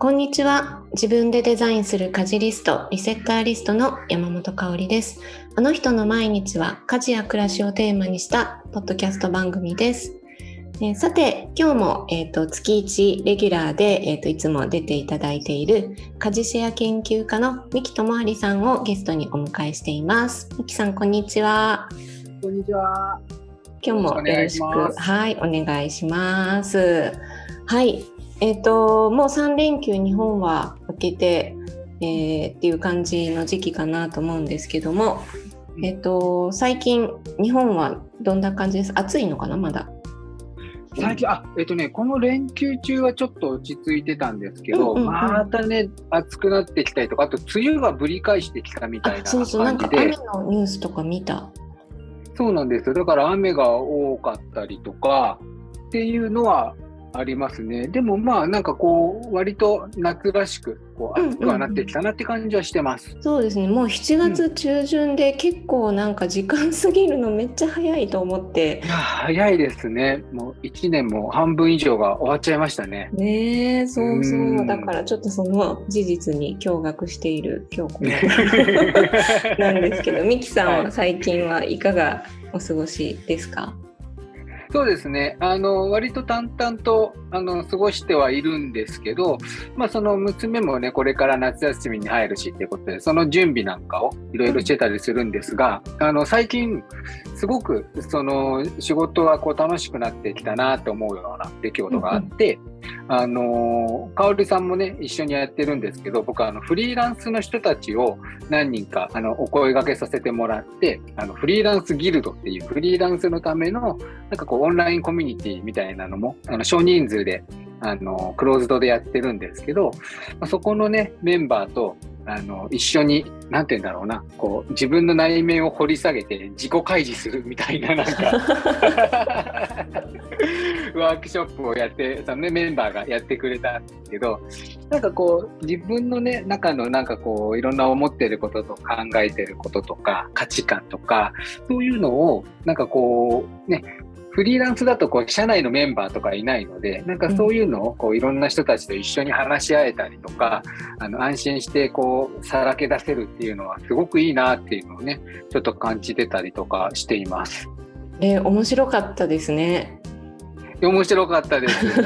こんにちは。自分でデザインする家事リスト、リセッターリストの山本香里です。あの人の毎日は家事や暮らしをテーマにしたポッドキャスト番組です。えー、さて、今日も、えーと、月1レギュラーで、えーと、いつも出ていただいている家事シェア研究家の三木智有さんをゲストにお迎えしています。三木さん、こんにちは。こんにちは。今日もよろしくはいお願いします。はい、えっ、ー、ともう3連休日本は明けて、えー、っていう感じの時期かなと思うんですけども、えっ、ー、と最近日本はどんな感じです？暑いのかな？まだ。最近、あ、えっ、とね、この連休中はちょっと落ち着いてたんですけど、うんうんうん、またね、暑くなってきたりとか、あと梅雨がぶり返してきたみたいな感じで。そうそう、なんか雨のニュースとか見た。そうなんですよ。だから雨が多かったりとかっていうのはありますね。でもまあなんかこう割と夏らしくこう暑くはなってきたなって感じはしてます。うんうん、そうですね。もう7月中旬で結構なんか時間過ぎるのめっちゃ早いと思って。いや早いですね。もう1年も半分以上が終わっちゃいましたね。ねそうそう。だからちょっとその事実に驚愕している今日この なんですけど、ミキさんは最近はいかがお過ごしですか？そうですね。あの、割と淡々と、あの、過ごしてはいるんですけど、まあ、その娘もね、これから夏休みに入るしっていうことで、その準備なんかをいろいろしてたりするんですが、あの、最近、すごく、その、仕事はこう楽しくなってきたなと思うような出来事があって、あの、かおりさんもね、一緒にやってるんですけど、僕はあの、フリーランスの人たちを何人か、あの、お声掛けさせてもらって、あの、フリーランスギルドっていうフリーランスのための、なんかこう、オンラインコミュニティみたいなのも、あの、少人数で、あの、クローズドでやってるんですけど、まあ、そこのね、メンバーと、あの、一緒に、なんて言うんだろうな、こう、自分の内面を掘り下げて自己開示するみたいな、なんか。ワークショップをやって、そのね、メンバーがやってくれたんですけど、なんかこう、自分のね、中のなんかこう、いろんな思ってることと考えてることとか、価値観とか、そういうのを、なんかこう、ね、フリーランスだとこう社内のメンバーとかいないので、なんかそういうのをこういろんな人たちと一緒に話し合えたりとか、あの安心してこうさらけ出せるっていうのはすごくいいなっていうのをね、ちょっと感じてたりとかしています。えー、面白かったですね。面白かったです。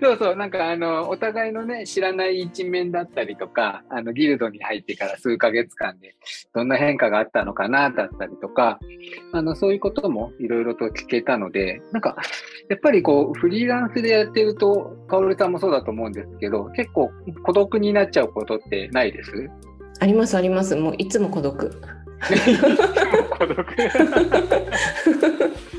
そうそう、なんかあの、お互いのね、知らない一面だったりとか、あの、ギルドに入ってから数ヶ月間で、どんな変化があったのかな、だったりとか、あの、そういうこともいろいろと聞けたので、なんか、やっぱりこう、フリーランスでやってると、カオルさんもそうだと思うんですけど、結構孤独になっちゃうことってないです？ありますあります。もういつも孤独。孤独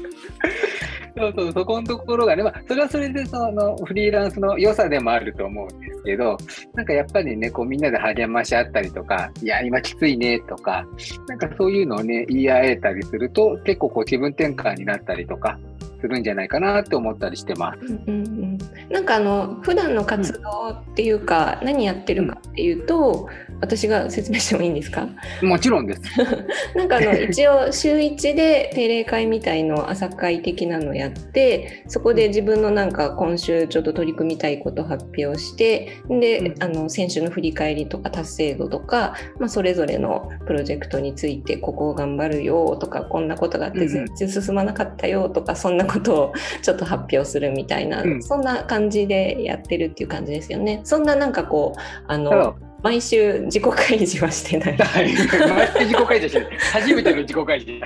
そうそう、そこのところがね、まあ、それはそれでそのフリーランスの良さでもあると思うんですけど、なんかやっぱりね、こうみんなで励まし合ったりとか、いや、今きついねとか、なんかそういうのをね、言い合えたりすると、結構こう気分転換になったりとか、するんじゃないかなって思ったりしてます。うんうん、なんかあの普段の活動っていうか、うん、何やってるかっていうと、私が説明してもいいんですか？もちろんです。なんかあの一応週1で定例会みたいの朝会的なのやってそこで自分のなんか今週ちょっと取り組みたいこと発表してで、うん、あの先週の振り返りとか達成度とか、まあ、それぞれのプロジェクトについてここを頑張るよとかこんなことがあって全然進まなかったよとか、そんなことをちょっと発表するみたいな、うん、そんな感じでやってるっていう感じですよね。そんななんかこうあの毎週自己開示はしてない。毎週自己開示してない。初めての自己開示。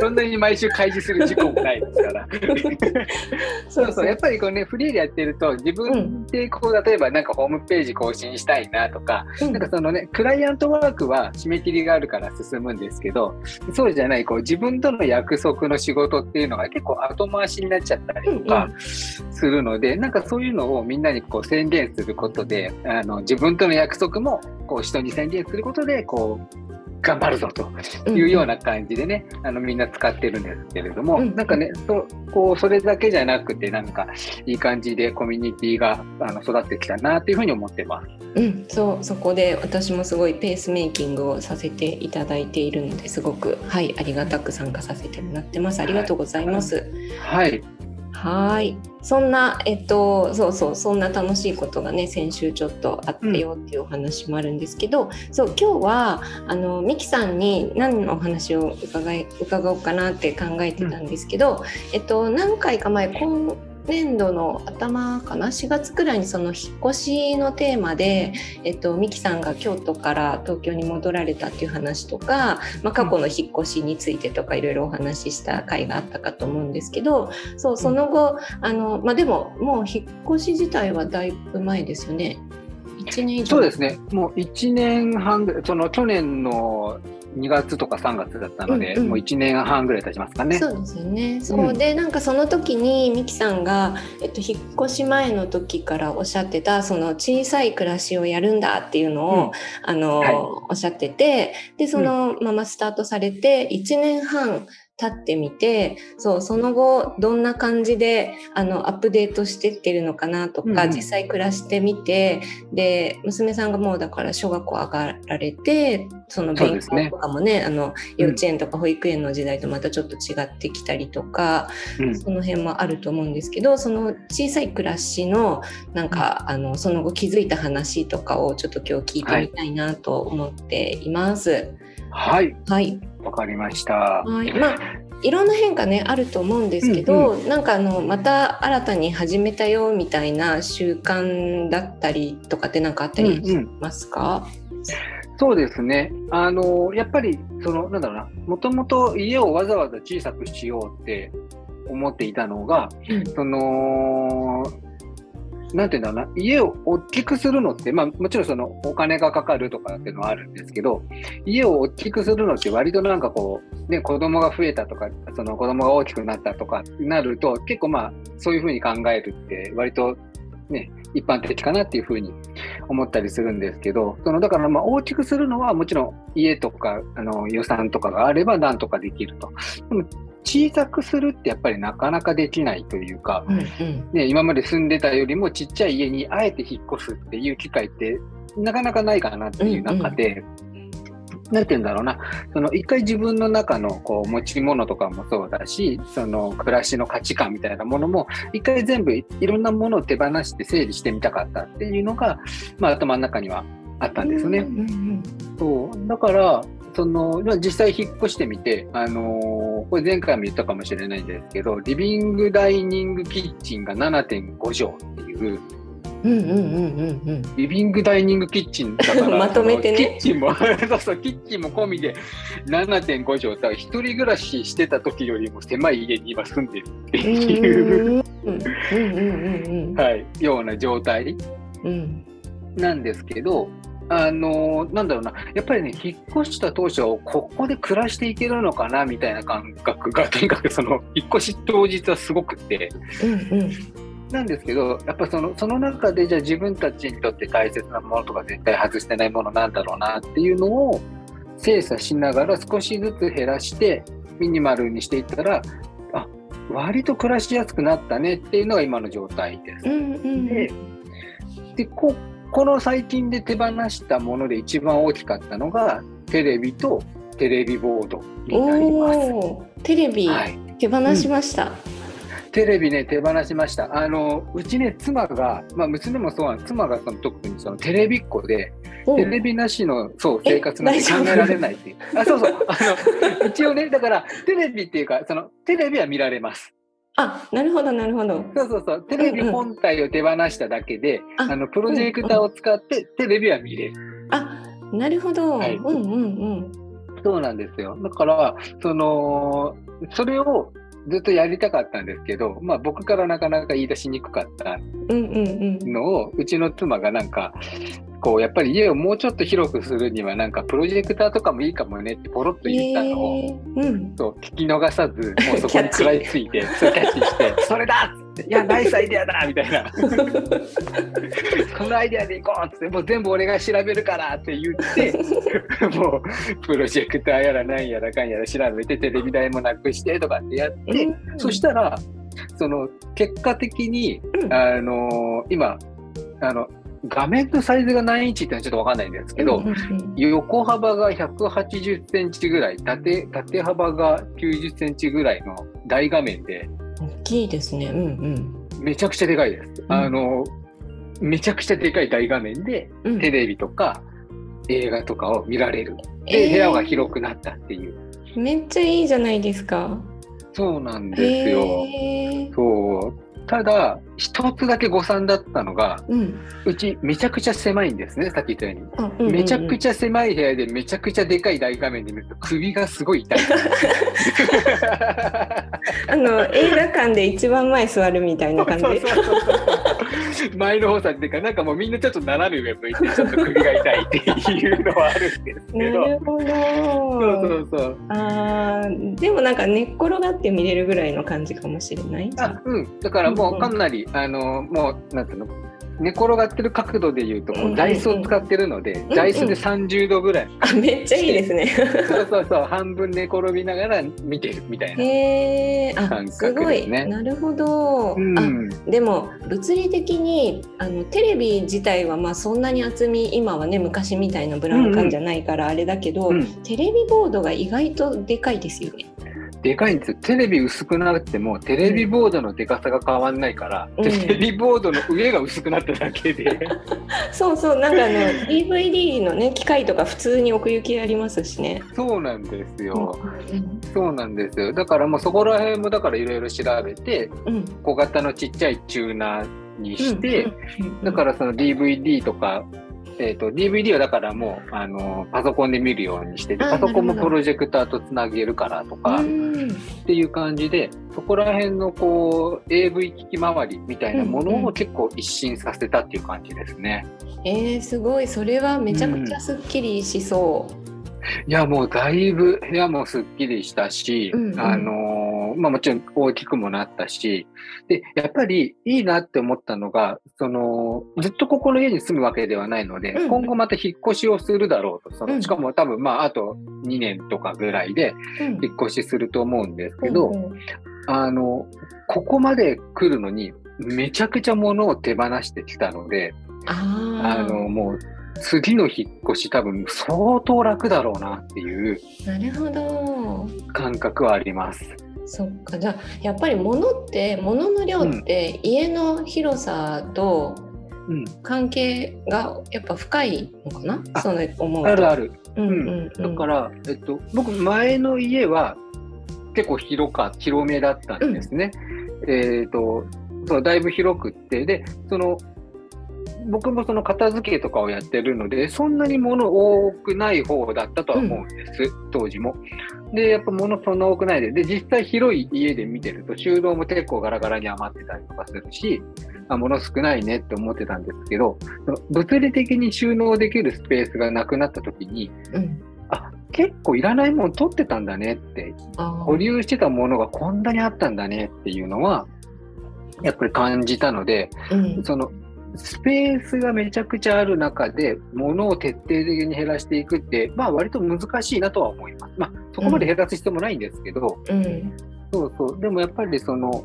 そんなに毎週開示する事故もないですから。そうそう、やっぱりこうね、フリーでやってると、自分でこう、例えばなんかホームページ更新したいなとか、うん、なんかそのね、クライアントワークは締め切りがあるから進むんですけど、そうじゃない、こう自分との約束の仕事っていうのが結構後回しになっちゃったりとかするので、うんうん、なんかそういうのをみんなにこう宣言することで、あの自分との約束もこう人に宣言することでこう頑張るぞというような感じでね、うん、あのみんな使ってるんですけれども、うん、なんかねそこうそれだけじゃなくてなんかいい感じでコミュニティがあの育ってきたなというふうに思ってます。うん、そうそこで私もすごいペースメイキングをさせていただいているのですごくはいありがたく参加させてもらってます。ありがとうございます。はい、はいはい。そんなえっとそうそうそんな楽しいことがね先週ちょっとあったよっていうお話もあるんですけど、うん、そう今日はあのミキさんに何のお話を伺い伺おうかなって考えてたんですけど、うん、えっと何回か前今年度の頭かな？4月くらいにその引っ越しのテーマで、えっと、ミキさんが京都から東京に戻られたっていう話とか、まあ、過去の引っ越しについてとかいろいろお話しした回があったかと思うんですけどそうその後あの、まあ、でももう引っ越し自体はだいぶ前ですよね。1年以上。そうですね、もう1年半その去年の2月とか3月だったので、うんうん、もう1年半ぐらい経ちますかね。そうですよね。そうで、なんかその時にミキさんが、えっと、引っ越し前の時からおっしゃってたその小さい暮らしをやるんだっていうのを、うん、あの、はい、おっしゃっててでそのままスタートされて1年半立ってみてそうその後どんな感じであのアップデートしてってるのかなとか、うん、実際暮らしてみてで娘さんがもうだから小学校上がられてその勉強とかもね、ね、あの幼稚園とか保育園の時代とまたちょっと違ってきたりとか、うん、その辺もあると思うんですけどその小さい暮らしのなんか、あのその後気づいた話とかをちょっと今日聞いてみたいなと思っています。はい。はい。わかりました。はい。まあ。いろんな変化ねあると思うんですけど、うんうん、なんかあのまた新たに始めたよみたいな習慣だったりとかって何かあったりしますか、うんうん、そうですね。あのやっぱりそのなんだろうな。もともと家をわざわざ小さくしようって思っていたのが、うん、そのなんていうんだろうな、家を大きくするのって、まあもちろんそのお金がかかるとかっていうのはあるんですけど、家を大きくするのって割となんかこう、ね、子供が増えたとか、その子供が大きくなったとかなると、結構まあそういうふうに考えるって割とね、一般的かなっていうふうに思ったりするんですけど、そのだからまあ大きくするのはもちろん家とかあの予算とかがあればなんとかできると。でも小さくするってやっぱりなかなかできないというか、うんうん、ね、今まで住んでたよりもちっちゃい家にあえて引っ越すっていう機会ってなかなかないかなっていう中で、うんうん、なんて言うんだろうな、その一回自分の中のこう持ち物とかもそうだし、その暮らしの価値観みたいなものも、一回全部いろんなものを手放して整理してみたかったっていうのが、まあ頭の中にはあったんですね。うんうんうん、そう。だからその実際引っ越してみて、あのー、これ前回も言ったかもしれないんですけど、リビングダイニングキッチンが7.5畳っていう、リビングダイニングキッチンだから まとめてね。キッチンも そうそうキッチンも込みで7.5畳だから一人暮らししてた時よりも狭い家に今住んでるっていう。はいような状態、うん、なんですけどあのー、なんだろうな、やっぱりね、引っ越した当初、ここで暮らしていけるのかなみたいな感覚が、とにかくその、引っ越し当日はすごくて、うんうん、なんですけど、やっぱそのその中で、じゃあ自分たちにとって大切なものとか、絶対外してないものなんだろうなっていうのを精査しながら、少しずつ減らして、ミニマルにしていったら、あ割と暮らしやすくなったねっていうのが今の状態です。うんうん、ででここの最近で手放したもので一番大きかったのが、テレビとテレビボードになります。テレビ、はい、手放しました。うんテレビね、手放しました。あの、うちね、妻が、まあ、娘もそうなん妻がその特にそのテレビっ子で、テレビなしの、そう、生活なんて考えられないっていう。あ、そうそう。あの、一応ね、だから、テレビっていうか、その、テレビは見られます。あ、なるほど、なるほど。そうそうそう。テレビ本体を手放しただけで、うんうん、あの、プロジェクターを使ってテレビは見れる。あ、なるほど。はい、うんうんうん。そうなんですよ。だから、その、それをずっとやりたかったんですけど、まあ、僕からなかなか言い出しにくかったのを、うちの妻がなんかこうやっぱり家をもうちょっと広くするにはなんかプロジェクターとかもいいかもねってポロッと言ったのを、えー。うん、そう聞き逃さずもうそこに食らいついて キャッチして「それだ!」っつって「いやナイスアイデアだ!」みたいな「このアイデアでいこう!」っつって「もう全部俺が調べるから!」って言って もうプロジェクターやらなんやらかんやら調べてテレビ台もなくしてとかってやって、うん、そしたらその結果的に、うん、あの今あの画面のサイズが何インチってのはちょっとわかんないんですけど、横幅が180センチぐらい、縦縦幅が90センチぐらいの大画面で大きいですね。うんうん。めちゃくちゃでかいです。うんあの、めちゃくちゃでかい大画面で、うんテレビとか映画とかを見られる。えで、ー部屋が広くなったっていう。めっちゃいいじゃないですか。そうなんですよ。へーそう。ただ、一つだけ誤算だったのが、うん。うちめちゃくちゃ狭いんですね、さっき言ったように。あうんうんうんめちゃくちゃ狭い部屋でめちゃくちゃでかい大画面で見ると首がすごい痛い。あの映画館で一番前座るみたいな感じ。そうそうそうそう前の方さっていうかなんかもうみんなちょっと斜め上向いてちょっと首が痛いっていうのはあるんですけなど。るほど。そうそうそう。あーでもなんか寝っ転がって見れるぐらいの感じかもしれない。あ、うん。だからもうかなり、あの、もう、なんていうの、寝転がってる角度で言うと、うんうんうこうん座椅子を使ってるので、ん座椅子で30度ぐらい。あめっちゃいいですね。そうそうそう、半分寝転びながら見てるみたいな。へえ、あ感すごい。覚ですねなるほど。うん。あでも物理的にあのテレビ自体はまあそんなに厚み今はね昔みたいなブラウン管じゃないからあれだけど、うんテレビボードが意外とでかいですよね。でかいんですよ。テレビ薄くなっても、テレビボードのでかさが変わんないから、うんテレビボードの上が薄くなっただけで。そうそうなんかあの DVD のね機械とか普通に奥行きありますしね。そうなんですよ。うんそうなんですよ。だからもうそこら辺もだからいろいろ調べて、うん小型のちっちゃいチューナーにして、うんだからその DVD とか、えっ、と、DVD はだからもう、あの、パソコンで見るようにしてパソコンもプロジェクターとつなげるからとか、っうんていう感じで、そこら辺のこう、AV 機器周りみたいなもうんうんのを結構一新させたっていう感じですね。えー、すごいそれはめちゃくちゃすっきりしそう。いや、もうだいぶ部屋もすっきりしたし、うんうんあのーまあもちろん大きくもなったし、で、やっぱりいいなって思ったのが、その、ずっとここの家に住むわけではないので、うん今後また引っ越しをするだろうと、その、うんしかも多分まああと2年とかぐらいでうん引っ越しすると思うんですけど、うんうんあの、ここまで来るのに、めちゃくちゃ物を手放してきたので、あの、もう、次の引っ越し多分相当楽だろうなっていうなるほど。感覚はあります。そっかじゃあやっぱり物って物の量って家の広さとうん。関係がやっぱ深いのかな？あそう思うとあるある。うんうんうん、だから、えっと、僕、前の家は結構広か、広めだったんですね。えっと、そう、だいぶ広くって、で、その、僕もその片付けとかをやってるので、そんなに物多くない方だったとは思うんです、当時も。で、やっぱ物そんな多くないで、で、実際広い家で見てると収納も結構ガラガラに余ってたりとかするし、あ、物少ないねって思ってたんですけど、その物理的に収納できるスペースがなくなった時に、うん。あ、結構いらないもの取ってたんだねって、あ保留してたものがこんなにあったんだねっていうのは、やっぱり感じたので、ーうん。その、スペースがめちゃくちゃある中で、物を徹底的に減らしていくって、まあ割と難しいなとは思います。まあそこまで減らす必要もないんですけど、うんそうそう。でもやっぱりその、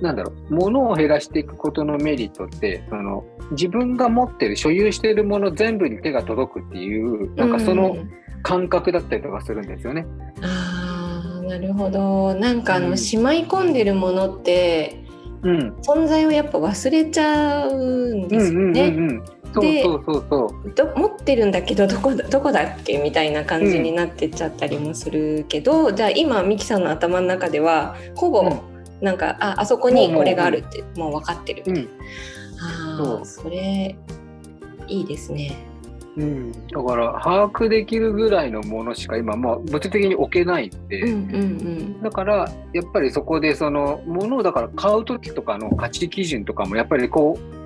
なんだろう、物を減らしていくことのメリットって、その、自分が持ってる、所有しているもの全部に手が届くっていう、なんかそのうん感覚だったりとかするんですよね。あーなるほどなんかあの、うんしまい込んでるものってうん。存在をやっぱ忘れちゃうんうんですようんうんね。で持ってるんだけどどこだどこだっけみたいな感じになってっちゃったりもするけど、じゃあ今ミキさんの頭の中ではほぼうんなんか、ああそこにこれがあるってもう分かってる、うん。ああそうそれいいですね。うん。だから、把握できるぐらいのものしか今、まあ、物理的に置けないんで、うんうんだから、やっぱりそこで、その、ものをだから買うときとかの価値基準とかも、やっぱりこう、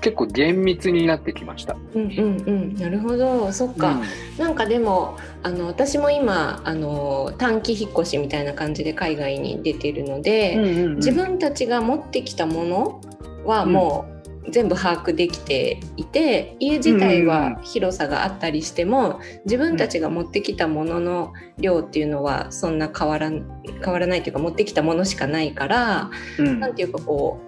結構厳密になってきました。うんうんうん。うんなるほど。そっか、なんかでもあの私も今あの短期引っ越しみたいな感じで海外に出てるので、うんうんうんうん。自分たちが持ってきたものはもう全部把握できていて家自体は広さがあったりしても自分たちが持ってきたものの量っていうのはそんな変わらん変わらないというか持ってきたものしかないからうん。なんていうかこ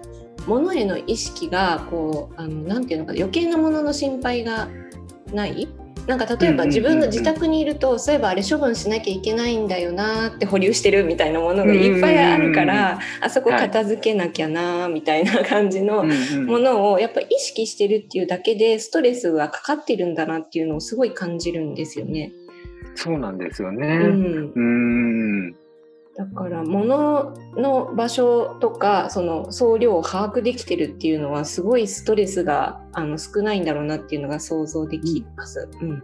う物への意識がこうあのなんていうのかな余計なものの心配がないなんか例えば自分の自宅にいると、そういえばあれ処分しなきゃいけないんだよなって保留してるみたいなものがいっぱいあるから、あそこ片付けなきゃなみたいな感じのものをやっぱ意識してるっていうだけでストレスがかかってるんだなっていうのをすごい感じるんですよね。そうなんですようね。ん、うん。だから物の場所とかその総量を把握できてるっていうのはすごいストレスがあの少ないんだろうなっていうのが想像できます。うん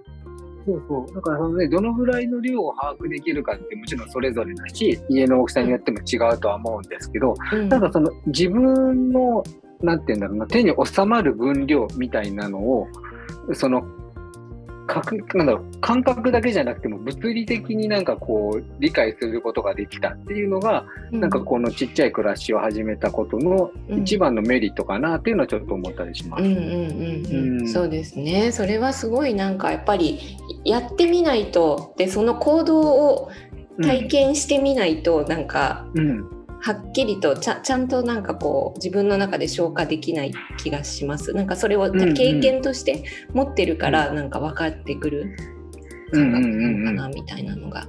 そうそう。だからそのね、どのぐらいの量を把握できるかってもちろんそれぞれだし、家の大きさによっても違うとは思うんですけど、うんなんかその自分の、なんて言うんだろうな、手に収まる分量みたいなのを、その、確なんだろう感覚だけじゃなくても物理的になんかこう理解することができたっていうのが、なんかこのちっちゃい暮らしを始めたことの一番のメリットかなっていうのはちょっと思ったりします。うんうんうんうん。うん。そうですね。それはすごいなんかやっぱりやってみないとでその行動を体験してみないと、なんかうんはっきりとちゃちゃんとなんかこう自分の中で消化できない気がします。なんかそれをんうん。経験として持ってるからなんか分かってくるうん感うんうんうん。覚なのかなみたいなのが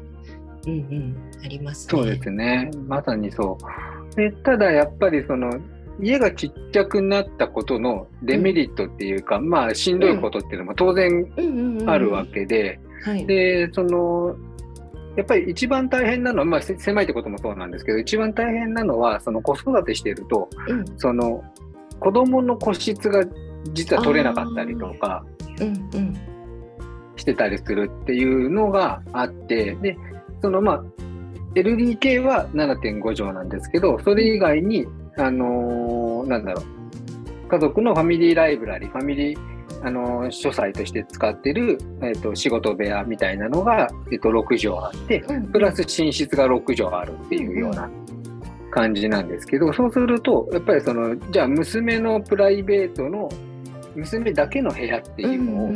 うんうんありますね。そうですね。まさにそう。でただやっぱりその家がちっちゃくなったことのデメリットっていうか、まあしんどいことっていうのも当然うんうんうん。あるわけで、はい。で、その、やっぱり一番大変なのは、まあせ狭いってこともそうなんですけど、一番大変なのは、その子育てしてると、うん。その子供の個室が実は取れなかったりとかしてたりするっていうのがあって、で、そのまあ、LDK は7.5畳なんですけど、それ以外に、あのーなんだろう、家族のファミリーライブラリ、ファミリー、あのー書斎として使ってる、えっと仕事部屋みたいなのが、えっと6畳あって、うんプラス寝室が6畳あるっていうような感じなんですけど、そうすると、やっぱりその、じゃあ娘のプライベートの、娘だけの部屋っていうのを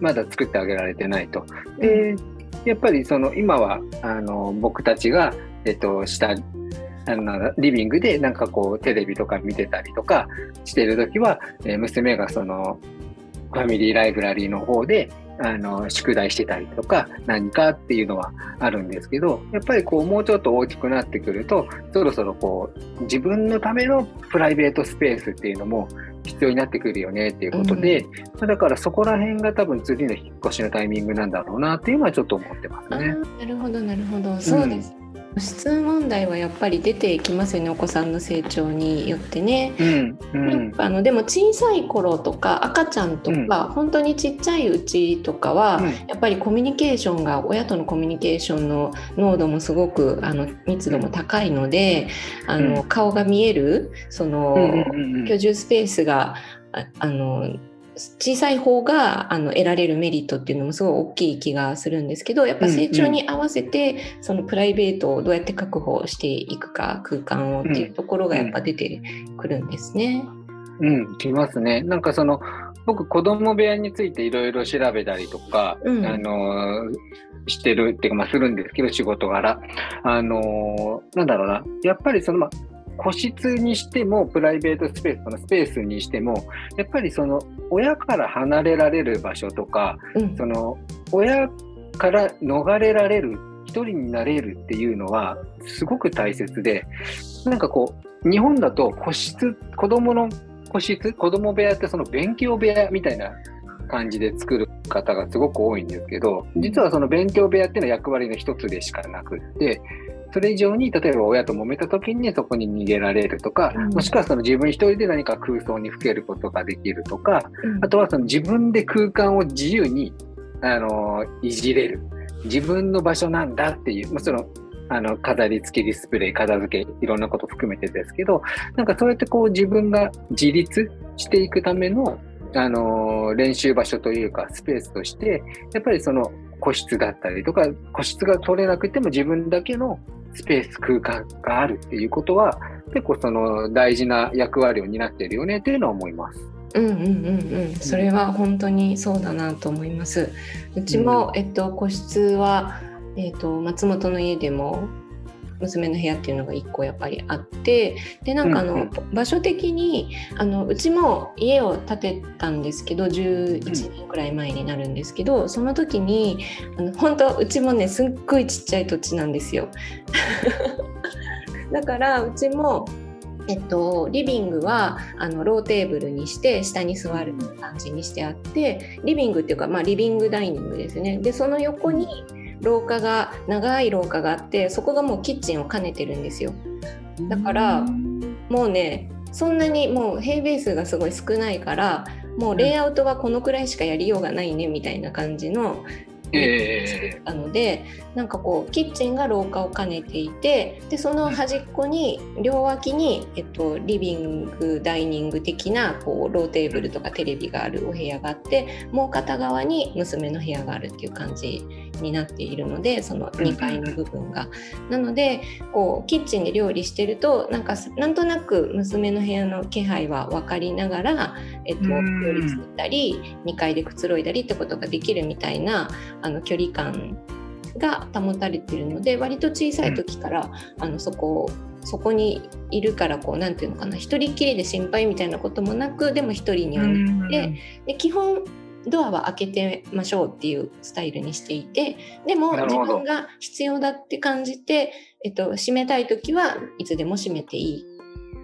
まだ作ってあげられてないと。で、やっぱりその今はあの僕たちが、えっと、下あのリビングでなんかこうテレビとか見てたりとかしてる時は、えー娘がそのファミリーライブラリーの方であの宿題してたりとか何かっていうのはあるんですけどやっぱりこうもうちょっと大きくなってくるとそろそろこう自分のためのプライベートスペースっていうのも必要になってくるよねっていうことで、まあだからそこら辺が多分次の引っ越しのタイミングなんだろうなっていうのはちょっと思ってますあね。ーなるほどなるほどそうです。個室問題はやっぱり出てきますよねお子さんの成長によってね。うんうん。あのでも小さい頃とか赤ちゃんとか、本当にちっちゃいうちとかは、やっぱりコミュニケーションが親とのコミュニケーションの濃度もすごくあの密度も高いのであの、うん。顔が見えるその、うんうんうん。居住スペースがああの小さい方があの得られるメリットっていうのもすごい大きい気がするんですけどやっぱ成長に合わせて、そのプライベートをどうやって確保していくか空間をっていうところがやっぱ出てくるんですね。うん、来ますね。なんかその、僕、子供部屋についていろいろ調べたりとか、うんあのーしてるっていうか、まあ、するんですけど、仕事柄。あのーなんだろうな。やっぱりその、まあ、個室にしても、プライベートスペース、そのスペースにしても、やっぱりその、親から離れられる場所とか、うん。その、親から逃れられる、一人になれるっていうのは、すごく大切で、なんかこう、日本だと個室、子供の個室、子供部屋ってその勉強部屋みたいな感じで作る方がすごく多いんですけど、実はその勉強部屋っていうのは役割の一つでしかなくって、それ以上に、例えば親と揉めた時にそこに逃げられるとか、うんもしくはその自分一人で何か空想にふけることができるとか、うんあとはその自分で空間を自由に、あのいじれる。自分の場所なんだっていう、もちろん、あの、飾り付けディスプレイ、片付け、いろんなこと含めてですけど、なんかそうやってこう自分が自立していくための、あの練習場所というか、スペースとして、やっぱりその個室だったりとか、個室が取れなくても自分だけのスペース、空間があるっていうことは、結構その大事な役割を担っているよねっていうのは思います。うんうんうんうん、それは本当にそうだなと思います。うちも、えっと、個室は、えっと、松本の家でも娘の部屋っていうのが1個やっぱりあってでなんかあの、うん場所的にあのうちも家を建てたんですけど11年くらい前になるんですけど、その時にあの本当うちもねすっごいちっちゃい土地なんですよ。だからうちもえっと、リビングはあのローテーブルにして下に座る感じにしてあってリビングっていうか、まあ、リビングダイニングですね。でその横に廊下が長い廊下があってそこがもうキッチンを兼ねてるんですよ。だからもうねそんなにもう平米数がすごい少ないからもうレイアウトはこのくらいしかやりようがないねみたいな感じのえ作ったのでなんかこうキッチンが廊下を兼ねていてでその端っこに両脇に、えっと、リビングダイニング的なこうローテーブルとかテレビがあるお部屋があってもう片側に娘の部屋があるっていう感じになっているのでその2階の部分が。なのでこうキッチンで料理してるとなんかなんとなく娘の部屋の気配は分かりながら、えっと、うん料理作ったり2階でくつろいだりってことができるみたいなあの距離感が保たれてるので割と小さい時から、あのそこそこにいるからこうなんていうのかな一人っきりで心配みたいなこともなくでも一人にはなって、で基本ドアは開けてましょうっていうスタイルにしていてでも自分が必要だって感じて、えっと、閉めたい時はいつでも閉めていい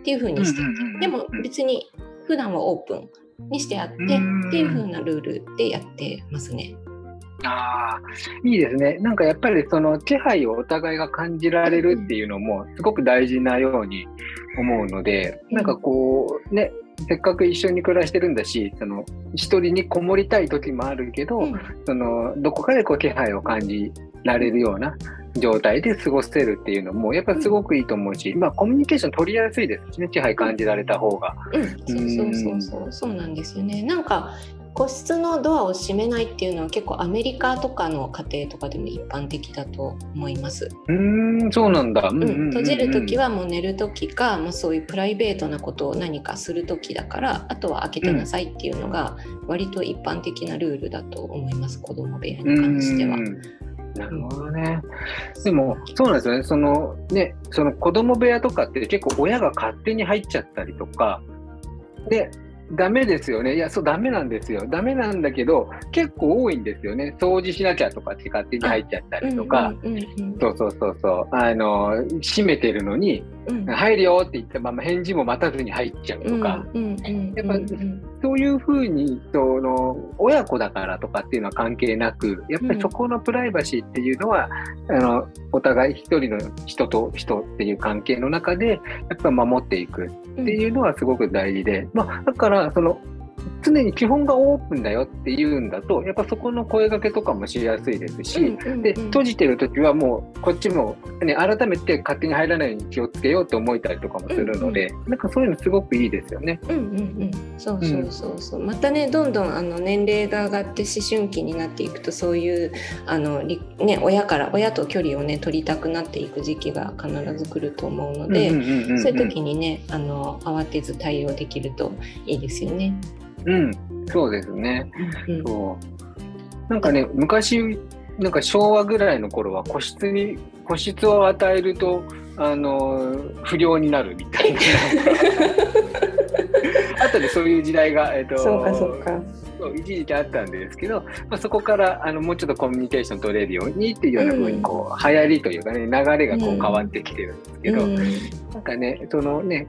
っていう風にしていて、でも別に普段はオープンにしてあってうん。っていう風なルールでやってますね。ああ、いいですね。なんかやっぱりその気配をお互いが感じられるっていうのもすごく大事なように思うので、うん。なんかこうね、せっかく一緒に暮らしてるんだし、その一人にこもりたい時もあるけど、うん。そのどこかでこう気配を感じられるような状態で過ごせるっていうのもやっぱりすごくいいと思うし、まあコミュニケーション取りやすいですしね、気配感じられた方が。うん、そうそうそうそう。そうなんですよね。なんか個室のドアを閉めないっていうのは結構アメリカとかの家庭とかでも一般的だと思います。うーん、そうなんだ。うんうん、閉じる時は。はもう寝る時か、まあ、そういうプライベートなことを何かする時だからあとは開けてなさいっていうのが割と一般的なルールだと思います子供部屋に関してはう。んなるほどね。でも、そうなんですよね。そのね、その子供部屋とかって結構親が勝手に入っちゃったりとか、で、ダメですよね。いや、そう、ダメなんですよ。ダメなんだけど、結構多いんですよね。掃除しなきゃとかって勝手に入っちゃったりとか、うんうんうんそうそうそうそう、あの、閉めてるのに、うん。入るよって言ったまま返事も待たずに入っちゃうとか、うんうんうんやっぱうんうん。そういうふうにその親子だからとかっていうのは関係なくやっぱりそこのプライバシーっていうのは、あのお互い一人の人と人っていう関係の中でやっぱ守っていくっていうのはすごく大事で、まあ、だからその常に基本がオープンだよっていうんだとやっぱそこの声掛けとかもしやすいですし、うんうんうん。で閉じてる時はもうこっちも、ね、改めて勝手に入らないように気をつけようと思えたりとかもするので、なんかそういうのすごくいいですよね。うんうんうん、そうそうそう。そう、またねどんどんあの年齢が上がって思春期になっていくとそういうあのりね親から親と距離をね取りたくなっていく時期が必ず来ると思うので、うんうんうんうん。そういう時にねあの慌てず対応できるといいですよね。うん、そうですね。うんそう。なんかね、昔、なんか昭和ぐらいの頃は個室に、個室を与えると、あの、不良になるみたいな。あとでそういう時代が、えっ、と、そうかそうか。そう一時期あったんですけど、まあ、そこからあのもうちょっとコミュニケーション取れるようにっていうような風にこう、流行りというかね流れがこううん変わってきてるんですけど、うんなんかねそのね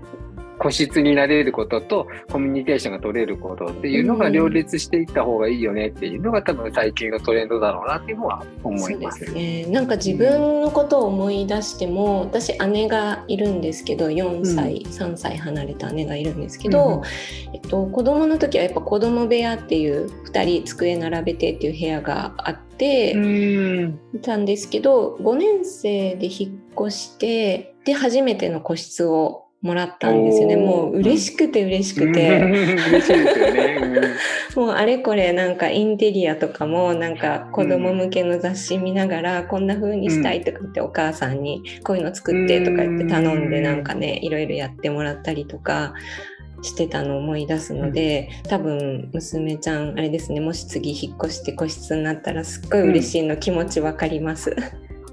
個室になれることとコミュニケーションが取れることっていうのがうん。両立していった方がいいよねっていうのが多分最近のトレンドだろうなっていうのは思いま。す。すね。なんか自分のことを思い出しても私姉がいるんですけど4歳、3歳離れた姉がいるんですけど、えっと、子供の時はやっぱ子供部屋っていう2人机並べてっていう部屋があって、うん。いたんですけど5年生で引っ越してで初めての個室をもらったんですよね。もう嬉しくて嬉しくて。嬉しいですよね。もうあれこれなんかインテリアとかもなんか子供向けの雑誌見ながらこんな風にしたいとか言ってお母さんにこういうの作ってとか言って頼んでなんかねいろいろやってもらったりとかしてたのを思い出すので多分娘ちゃんあれですねもし次引っ越して個室になったらすっごい嬉しいの気持ちわかります。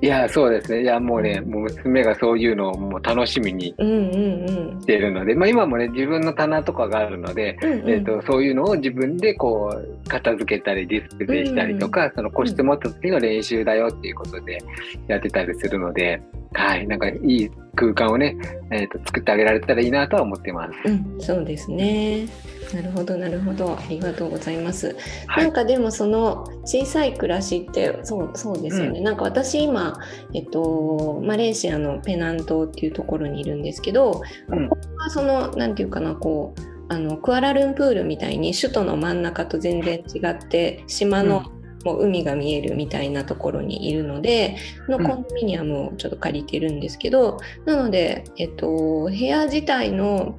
いや、そうですね。いや、もうね、もう娘がそういうのをもう楽しみにうんうんうん。しているので、まあ今もね、自分の棚とかがあるので、うんうん。えー、とそういうのを自分でこう片付けたりディスプレイしたりとか、その個室持った時の練習だよっていうことでやってたりするので、はい、なんかいい空間をね、えー、と作ってあげられたらいいなとは思ってます。うん、そうですね。なるほどなるほどありがとうございます。はないん、かでもその小さい暮らしってそうそうですよね、なんか私今、えっと、マレーシアのペナン島っていうところにいるんですけど、うんここはそのなんていうかなこうあのクアラルンプールみたいに首都の真ん中と全然違って島の、もう海が見えるみたいなところにいるのでのうん。コンドミニアムをちょっと借りてるんですけど、なので、えっと、部屋自体の、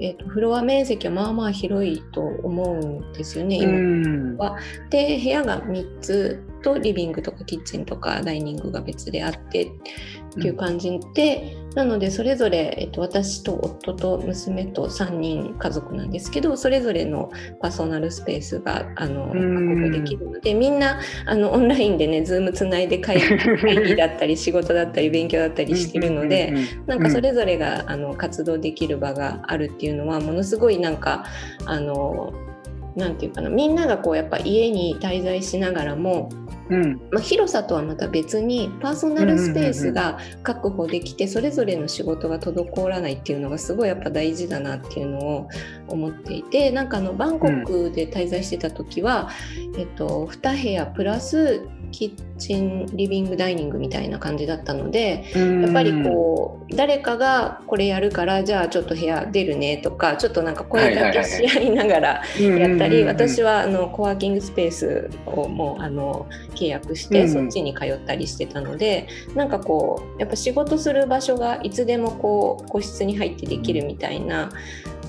えっと、フロア面積はまあまあ広いと思うんですよね、う今ん。で部屋が3つとリビングとかキッチンとかダイニングが別であってっていう感じで、なのでそれぞれ、えっと、私と夫と娘と3人家族なんですけどそれぞれのパーソナルスペースがあのうん確保できるのでみんなあのオンラインでね Zoom つないで会議会議だったり仕事だったり勉強だったりしてるので。うんうんうんなんかそれぞれが、あの活動できる場があるっていうのはものすごいなんかあのなんていうかなみんながこうやっぱ家に滞在しながらも、うん。まあ、広さとはまた別にパーソナルスペースが確保できてそれぞれの仕事が滞らないっていうのがすごいやっぱ大事だなっていうのを思っていてなんかあのバンコクで滞在してた時は、えっと、2部屋プラスキッチンリビングダイニングみたいな感じだったので。やっぱりこう誰かがこれやるからじゃあちょっと部屋出るねとかちょっとなんか声かけし合いながらうん。やったりうん私はあのコワーキングスペースをもうあの契約してうん。そっちに通ったりしてたのでなんかこうやっぱ仕事する場所がいつでもこう個室に入ってできるみたいな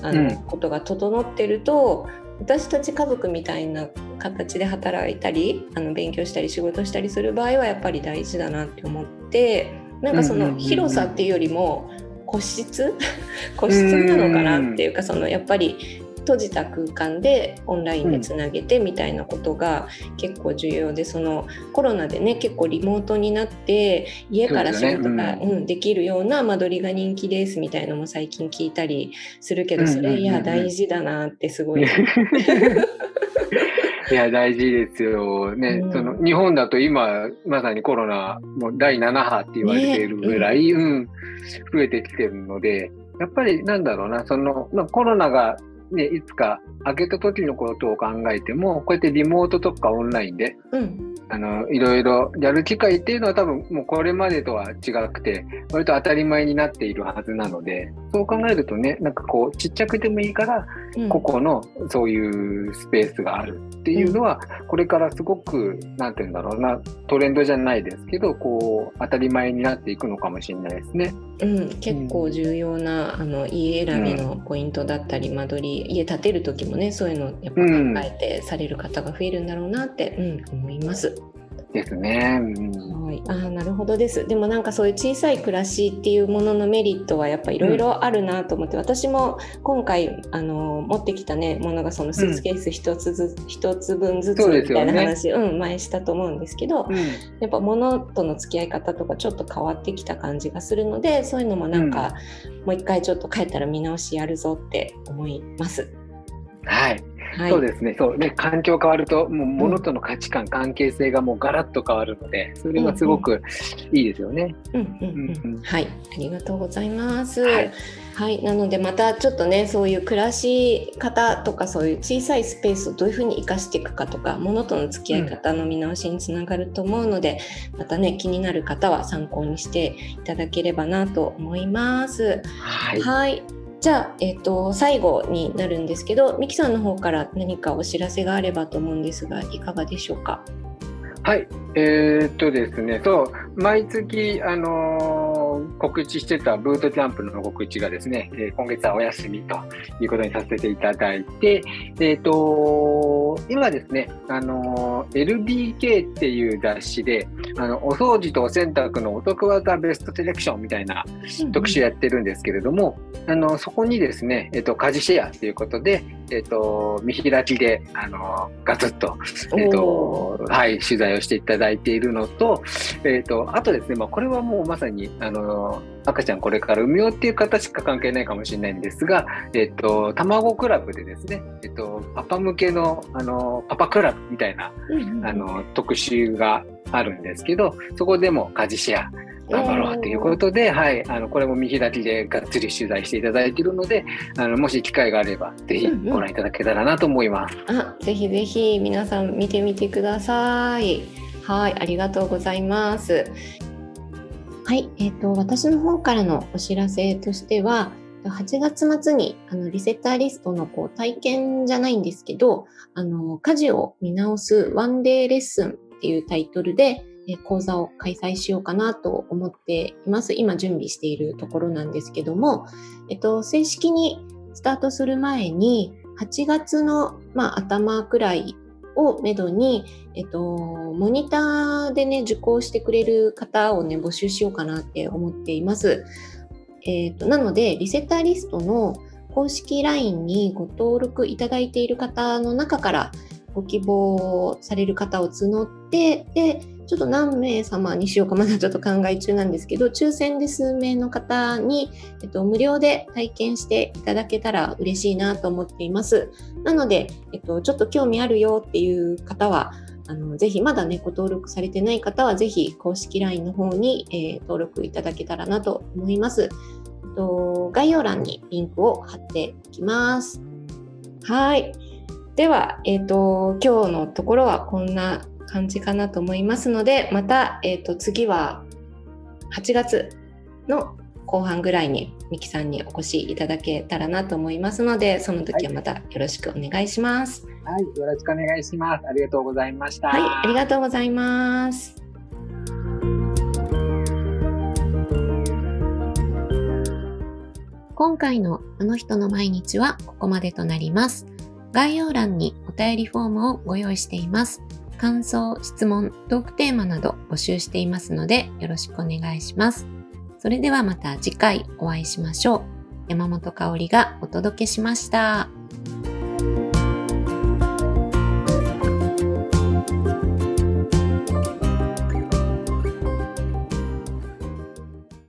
あうん。のことが整ってると私たち家族みたいな形で働いたりあの勉強したり仕事したりする場合はやっぱり大事だなって思ってなんかその広さっていうよりも個室？個室なのかなっていうかそのやっぱり閉じた空間でオンラインでつなげてみたいなことが結構重要でそのコロナでね結構リモートになって家から仕事が、そうん。できるような間取りが人気ですみたいのも最近聞いたりするけどそれいや大事だなってすごい。いや、大事ですよ。ね、うん。その、日本だと今、まさにコロナ、もう第7波って言われているぐらい、うん、増えてきてるので、やっぱりなんだろうな、その、まあ、コロナがね、いつか開けた時のことを考えても、こうやってリモートとかオンラインで、あの、いろいろやる機会っていうのは多分もうこれまでとは違くて、割と当たり前になっているはずなので、そう考えるとね、なんかこう、ちっちゃくてもいいから、うん個々のそういうスペースがあるっていうのは、これからすごく、なんて言うんだろうな、トレンドじゃないですけど、こう、当たり前になっていくのかもしれないですね。うん、結構重要なあの家選びのポイントだったり、間取り家建てる時もねそういうのやっぱ考えてされる方が増えるんだろうなって、うん思います。ですね。うん。はい、あーなるほどです。でもなんかそういう小さい暮らしっていうもののメリットはやっぱいろいろあるなと思って、私も今回あの持ってきたねものがそのスーツケース一つずつ、一つ分ずつみたいな話う、ん、前したと思うんですけど、うん。やっぱ物との付き合い方とかちょっと変わってきた感じがするのでそういうのもなんか、もう一回ちょっと帰ったら見直しやるぞって思います。はい。はい、そうですね。そうね。環境変わると、もう物との価値観、関係性がもうガラッと変わるので、それはすごくいいですよね。うんうんうんうんうんはい、ありがとうございます。ははいい、なのでまたちょっとねそういう暮らし方とかそういう小さいスペースをどういうふうに生かしていくかとか物との付き合い方の見直しにつながると思うので、またね気になる方は参考にしていただければなと思います。はい。はい。じゃあ、えっ、と、最後になるんですけど、ミキさんの方から何かお知らせがあればと思うんですが、いかがでしょうか？はい。えーっとですね、そう、毎月、あのー告知してたブートキャンプの告知がですね、えー今月はお休みということにさせていただいて、えーっと、と、今ですね、あの、LDK っていう雑誌で、あの、お掃除とお洗濯のお得技ベストセレクションみたいな特集やってるんですけれども、うんうん、あの、そこにですね、えっと、家事シェアということで、えっと、見開きで、あの、ガツッと、えっと、はい、取材をしていただいているのと、えっと、あとですね、まあ、これはもうまさに、あの、赤ちゃんこれから産むよっていう方しか関係ないかもしれないんですが、えっと、卵クラブでですね、えっと、パパ向けの、あの、パパクラブみたいな、あの、特集があるんですけど、そこでも家事シェア、頑張ろうということで、はい、あの、これも見開きでがっつり取材していただいているので、あの、もし機会があれば、ぜひご覧いただけたらなと思います。うんうん、あ、ぜひぜひ皆さん見てみてください。はい、ありがとうございます。はい、えっ、ー、と、私の方からのお知らせとしては、8月末にあのリセッターリストのこう体験じゃないんですけど、あの、家事を見直すワンデーレッスンっていうタイトルで、え講座を開催しようかなと思っています。今準備しているところなんですけども、えっと、正式にスタートする前に、8月の、まあ、頭くらいをめどに、えっと、モニターでね、受講してくれる方をね、募集しようかなって思っています。えっと、なので、リセッターリストの公式 LINE にご登録いただいている方の中からご希望される方を募って、で、ちょっと何名様にしようかまだちょっと考え中なんですけど、抽選で数名の方に、えっと、無料で体験していただけたら嬉しいなと思っています。なので、えっと、ちょっと興味あるよっていう方は、あのぜひまだね、ご登録されてない方は、ぜひ公式 LINE の方に、えー、登録いただけたらなと思います。と概要欄にリンクを貼っておきます。はい。では、えっ、と、今日のところはこんな感じかなと思いますので、また、えっ、ー、と、次は8月の後半ぐらいにミキさんにお越しいただけたらなと思いますので、その時はまたよろしくお願いします。はい、よろしくお願いします。ありがとうございました。はい、ありがとうございます。今回のあの人の毎日はここまでとなります。概要欄にお便りフォームをご用意しています。感想、質問、トークテーマなど募集していますのでよろしくお願いします。それではまた次回お会いしましょう。山本香里がお届けしました。